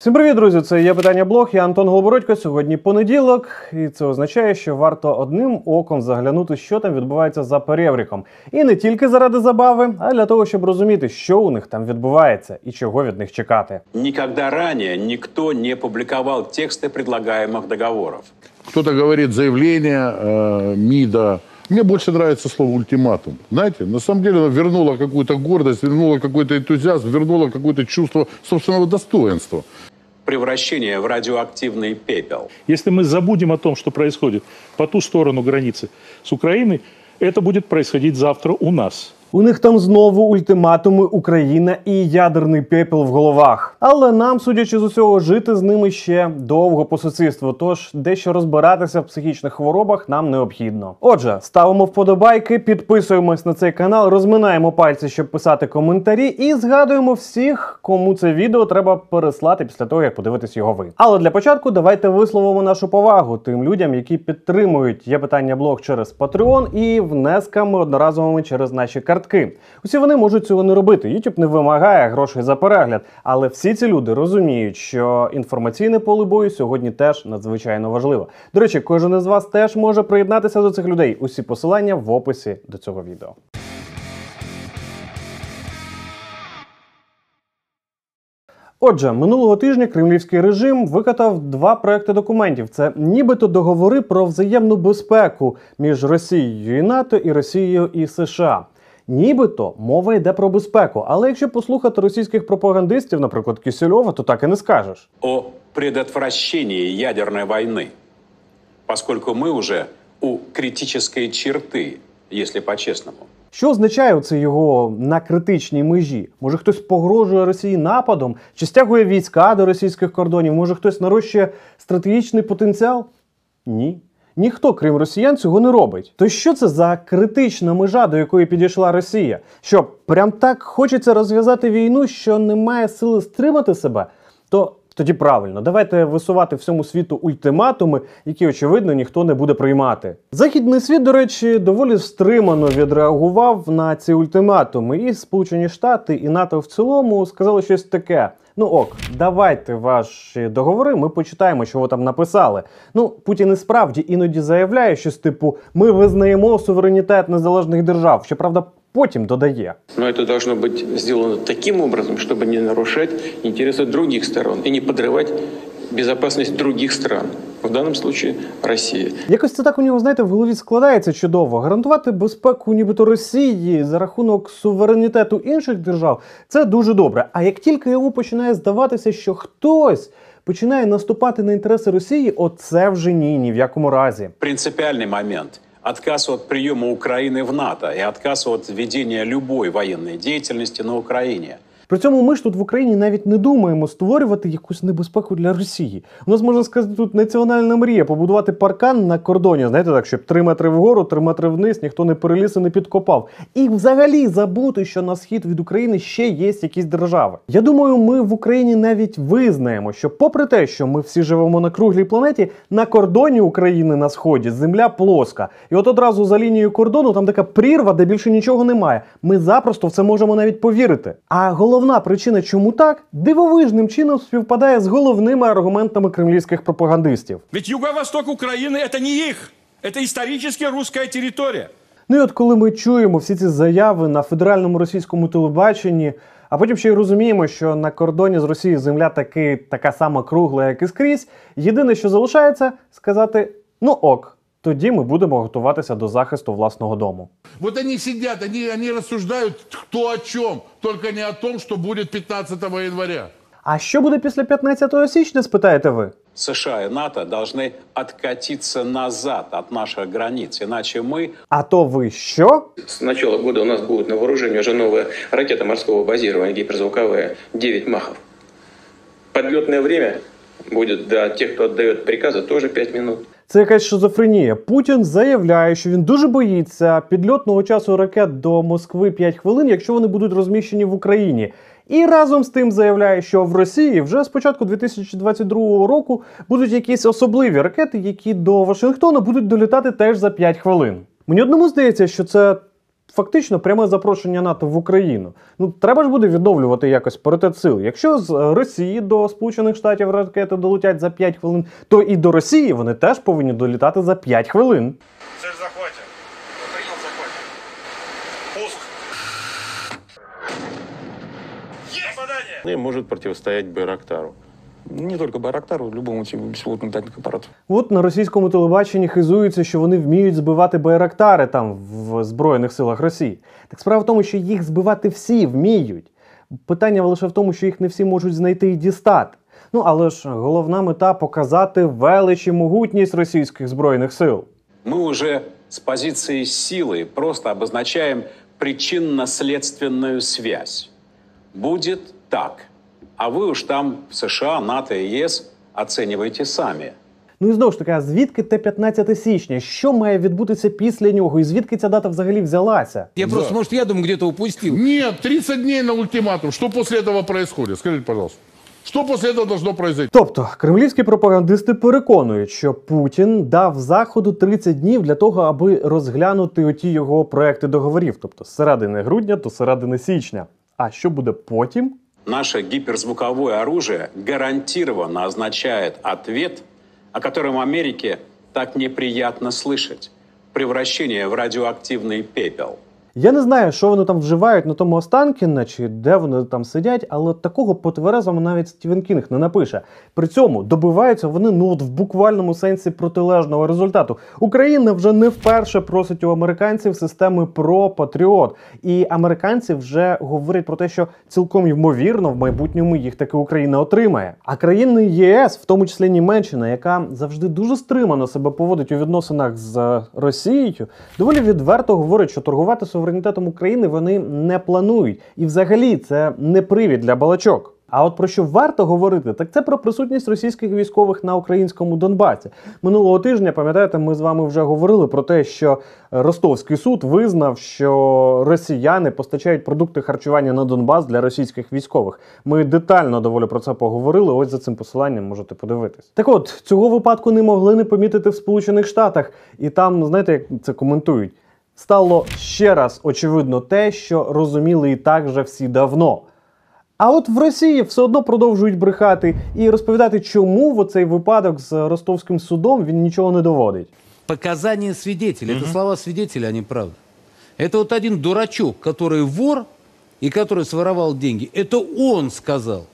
Всім привіт, друзі! Це є питання блог. Я Антон Голобородько. Сьогодні понеділок, і це означає, що варто одним оком заглянути, що там відбувається за перевріком. І не тільки заради забави, а й для того, щоб розуміти, що у них там відбувається і чого від них чекати. Никогда ранее никто не публиковал тексты предлагаемых договоров. Кто-то говорит заявление э, МИДа. Мне больше нравится слово ультиматум. Знаете, на самом деле оно вернуло какую-то гордость, вернуло какой-то энтузиазм, вернуло какое-то чувство собственного достоинства. Превращение в радиоактивный пепел. Если мы забудем о том, что происходит по ту сторону границы с Украиной, это будет происходить завтра у нас. – у них там знову ультиматуми Україна і ядерний пепел в головах. Але нам, судячи з усього, жити з ними ще довго по сусідству. Тож дещо розбиратися в психічних хворобах нам необхідно. Отже, ставимо вподобайки, підписуємось на цей канал, розминаємо пальці, щоб писати коментарі, і згадуємо всіх, кому це відео треба переслати після того, як подивитесь його ви. Але для початку давайте висловимо нашу повагу тим людям, які підтримують є питання блог через Patreon і внесками одноразовими через наші картки. Усі вони можуть цього не робити. YouTube не вимагає грошей за перегляд, але всі ці люди розуміють, що інформаційне поле бою сьогодні теж надзвичайно важливо. До речі, кожен із вас теж може приєднатися до цих людей. Усі посилання в описі до цього відео. Отже, минулого тижня кремлівський режим викатав два проекти документів. Це нібито договори про взаємну безпеку між Росією і НАТО і Росією і США. Нібито мова йде про безпеку, але якщо послухати російських пропагандистів, наприклад, Кисельова, то так і не скажеш. О предотвращении ядерной войны. Поскольку мы уже у критической черты, если по-честному. Що означає це його на критичній межі? Може хтось погрожує Росії нападом, чи стягує війська до російських кордонів? Може хтось нарощує стратегічний потенціал? Ні. Ніхто, крім росіян, цього не робить. То що це за критична межа, до якої підійшла Росія? Що прям так хочеться розв'язати війну, що немає сили стримати себе? То тоді правильно, давайте висувати всьому світу ультиматуми, які очевидно ніхто не буде приймати. Західний світ, до речі, доволі стримано відреагував на ці ультиматуми, і Сполучені Штати і НАТО в цілому сказали щось таке. Ну ок, давайте ваші договори. Ми почитаємо, що ви там написали. Ну, Путін і справді іноді заявляє щось типу: ми визнаємо суверенітет незалежних держав. Щоправда, потім додає. Но это должно быть сделано таким образом, чтобы не нарушать интересы других сторон и не подрывать безопасность других стран. В данном случае России. Якось це так у нього, знаєте, в голові складається чудово. Гарантувати безпеку, нібито Росії за рахунок суверенітету інших держав це дуже добре. А як тільки йому починає здаватися, що хтось починає наступати на інтереси Росії, оце вже ні, ні в якому разі. Принципиальный момент. Отказ от приема Украины в НАТО и отказ от ведения любой военной деятельности на Украине. При цьому ми ж тут в Україні навіть не думаємо створювати якусь небезпеку для Росії. У нас можна сказати, тут національна мрія побудувати паркан на кордоні, знаєте, так, щоб 3 метри вгору, 3 метри вниз, ніхто не переліз і не підкопав. І взагалі забути, що на схід від України ще є якісь держави. Я думаю, ми в Україні навіть визнаємо, що, попри те, що ми всі живемо на круглій планеті, на кордоні України на сході земля плоска. І от одразу за лінією кордону там така прірва, де більше нічого немає. Ми запросто в це можемо навіть повірити. А головна причина, чому так, дивовижним чином співпадає з головними аргументами кремлівських пропагандистів. Ведь юго-восток Украины это не их, это исторически русская территория. Ну і от коли ми чуємо всі ці заяви на федеральному російському телебаченні, а потім ще й розуміємо, що на кордоні з Росією земля таки така сама кругла, як і скрізь. Єдине, що залишається, сказати: ну ок, тоді ми будемо готуватися до захисту власного дому. Вот они сидят, они, они рассуждают кто о чем, только не о том, что будет 15 января. А що буде після 15 січня, спитаєте ви? США и НАТО должны откатиться назад от наших границ, иначе мы А то ви що? С начала года у нас будет на вооружении уже новая ракета морского базирования, гиперзвуковая, 9 махов. Подлетное время будет для тех, кто отдает приказы, тоже 5 минут. Це якась шизофренія. Путін заявляє, що він дуже боїться підльотного часу ракет до Москви 5 хвилин, якщо вони будуть розміщені в Україні. І разом з тим заявляє, що в Росії вже з початку 2022 року будуть якісь особливі ракети, які до Вашингтона будуть долітати теж за 5 хвилин. Мені одному здається, що це фактично пряме запрошення НАТО в Україну. Ну треба ж буде відновлювати якось паритет сил. Якщо з е, Росії до Сполучених Штатів ракети долетять за 5 хвилин, то і до Росії вони теж повинні долітати за 5 хвилин. Цель захватим. Принял захватим. Пуск. Есть! Попадание! и может противостоять Байрактару. Не только Байрактару, любому беспилотному летательному аппарату. От на російському телебаченні хизуються, що вони вміють збивати байрактари там в Збройних силах Росії. Так справа в тому, що їх збивати всі вміють. Питання лише в тому, що їх не всі можуть знайти і дістати. Ну але ж головна мета показати велич і могутність російських збройних сил. Мы уже с позиции силы просто обозначаем причинно-следственную связь. Будет так. А вы уж там в США, НАТО и ЕС оценивайте сами. Ну і знову ж таки, а звідки те 15 січня? Що має відбутися після нього? І звідки ця дата взагалі взялася? Я просто, может, я думаю, где-то упустил. Нет, 30 дней на ультиматум. Что после этого происходит? Скажите, пожалуйста. Что после этого должно произойти? Тобто кремлівські пропагандисти переконують, що Путін дав заходу 30 днів для того, аби розглянути оті його проекти договорів, тобто з середини грудня до середини січня. А що буде потім? Наше гиперзвуковое оружие гарантированно означает ответ, о котором Америке так неприятно слышать. Превращение в радиоактивный пепел. Я не знаю, що вони там вживають на тому Останкіна, чи де вони там сидять, але такого по тверезому навіть Стівен Кінг не напише. При цьому добиваються вони ну от в буквальному сенсі протилежного результату. Україна вже не вперше просить у американців системи про Патріот, і американці вже говорять про те, що цілком ймовірно в майбутньому їх таки Україна отримає. А країни ЄС, в тому числі Німеччина, яка завжди дуже стримано себе поводить у відносинах з Росією, доволі відверто говорить, що торгувати суверенітетом України вони не планують. І взагалі це не привід для балачок. А от про що варто говорити, так це про присутність російських військових на українському Донбасі. Минулого тижня, пам'ятаєте, ми з вами вже говорили про те, що Ростовський суд визнав, що росіяни постачають продукти харчування на Донбас для російських військових. Ми детально доволі про це поговорили. Ось за цим посиланням можете подивитись. Так от цього випадку не могли не помітити в Сполучених Штатах, і там, знаєте, як це коментують Стало ще раз очевидно те, що розуміли і так вже всі давно. А от в Росії все одно продовжують брехати і розповідати, чому в оцей випадок з ростовським судом він нічого не доводить. Показания свидетелей. Это слова свидетеля, а не правда. Это вот один дурачок, который вор и который своровал деньги. Это он сказал.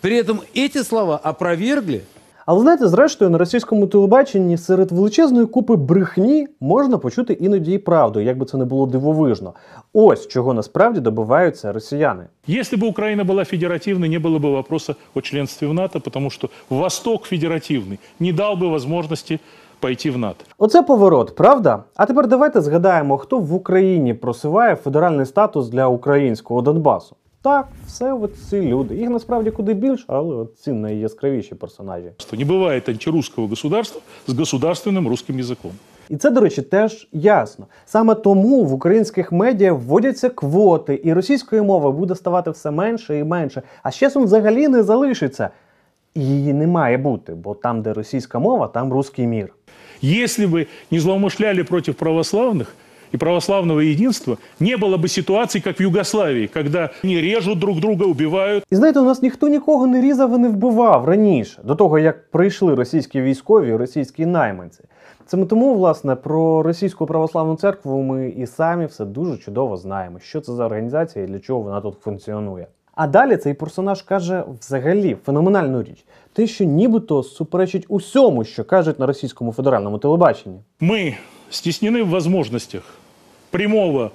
При этом эти слова опровергли Але знаєте, зрештою, на російському телебаченні серед величезної купи брехні можна почути іноді і правду, як би це не було дивовижно. Ось чого насправді добиваються росіяни. Если бы Украина была федеративной, не было бы вопроса о членстве в НАТО, потому что Восток федеративный не дал бы возможности пойти в НАТО. Оце поворот, правда? А тепер давайте згадаємо, хто в Україні просуває федеральний статус для українського Донбасу. Так, все от ці люди. Їх насправді куди більше, але от ці найяскравіші персонажі. Что не бывает антирусского государства с государственным русским языком. І це, до речі, теж ясно. Саме тому в українських медіа вводяться квоти, і російської мови буде ставати все менше і менше. А з часом взагалі не залишиться. І її не має бути, бо там, де російська мова, там русський мір. Если бы не злоумышляли против православных и православного единства, не было бы ситуации, как в Югославии, когда они режут друг друга, убивают. І знаєте, у нас ніхто нікого не різав і не вбивав раніше, до того як прийшли російські військові, російські найманці. Саме тому, власне, про російську православну церкву ми і самі все дуже чудово знаємо, що це за організація і для чого вона тут функціонує. А далі цей персонаж каже взагалі феноменальну річ: те, що нібито суперечить усьому, що кажуть на російському федеральному телебаченні. Мы стеснены в возможностях прямого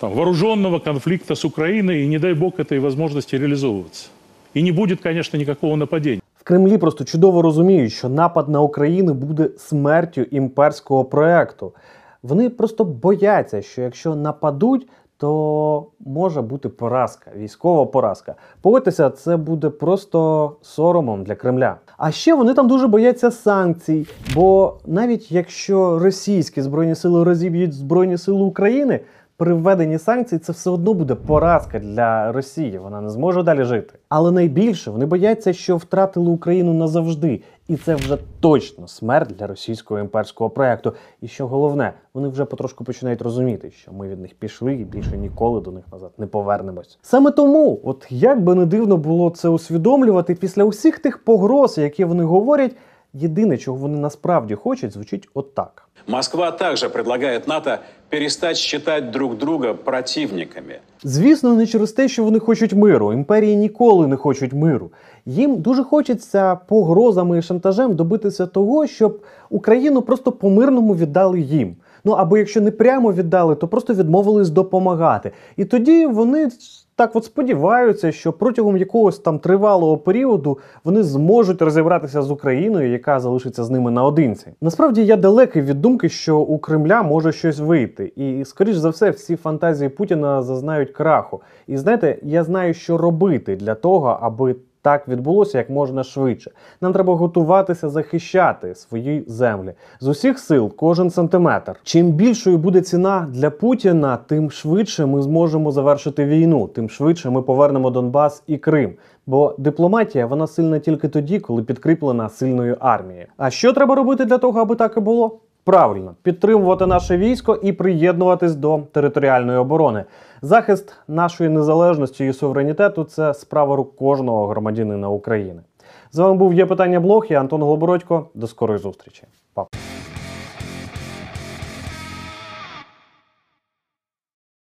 там, вооруженного конфликта с Украиной, и не дай бог этой возможности реализовываться. И не будет, конечно, никакого нападения. В Кремлі просто чудово розуміють, що напад на Україну буде смертю імперського проекту. Вони просто бояться, що якщо нападуть, то може бути поразка, військова поразка. Погодьтеся, це буде просто соромом для Кремля. А ще вони там дуже бояться санкцій, бо навіть якщо російські збройні сили розіб'ють збройні сили України, при введенні санкцій це все одно буде поразка для Росії. Вона не зможе далі жити. Але найбільше вони бояться, що втратили Україну назавжди, і це вже точно смерть для російського імперського проекту. І що головне, вони вже потрошку починають розуміти, що ми від них пішли і більше ніколи до них назад не повернемось. Саме тому, от як би не дивно було це усвідомлювати, після усіх тих погроз, які вони говорять, єдине, чого вони насправді хочуть, звучить отак. Москва також предлагає НАТО перестать вважати друг друга противниками. Звісно, не через те, що вони хочуть миру. Імперії ніколи не хочуть миру. Їм дуже хочеться погрозами і шантажем добитися того, щоб Україну просто по-мирному віддали їм. Ну або якщо не прямо віддали, то просто відмовились допомагати. І тоді вони так от сподіваються, що протягом якогось там тривалого періоду вони зможуть розібратися з Україною, яка залишиться з ними наодинці. Насправді я далекий від думки, що у Кремля може щось вийти, і скоріш за все, всі фантазії Путіна зазнають краху. І знаєте, я знаю, що робити для того, аби так відбулося як можна швидше. Нам треба готуватися захищати свої землі з усіх сил, кожен сантиметр. Чим більшою буде ціна для Путіна, тим швидше ми зможемо завершити війну, тим швидше ми повернемо Донбас і Крим. Бо дипломатія вона сильна тільки тоді, коли підкріплена сильною армією. А що треба робити для того, аби так і було? Правильно, підтримувати наше військо і приєднуватись до територіальної оборони. Захист нашої незалежності і суверенітету це справа рук кожного громадянина України. З вами був є питання блог. Я Антон Голобородько. До скорої зустрічі. Па.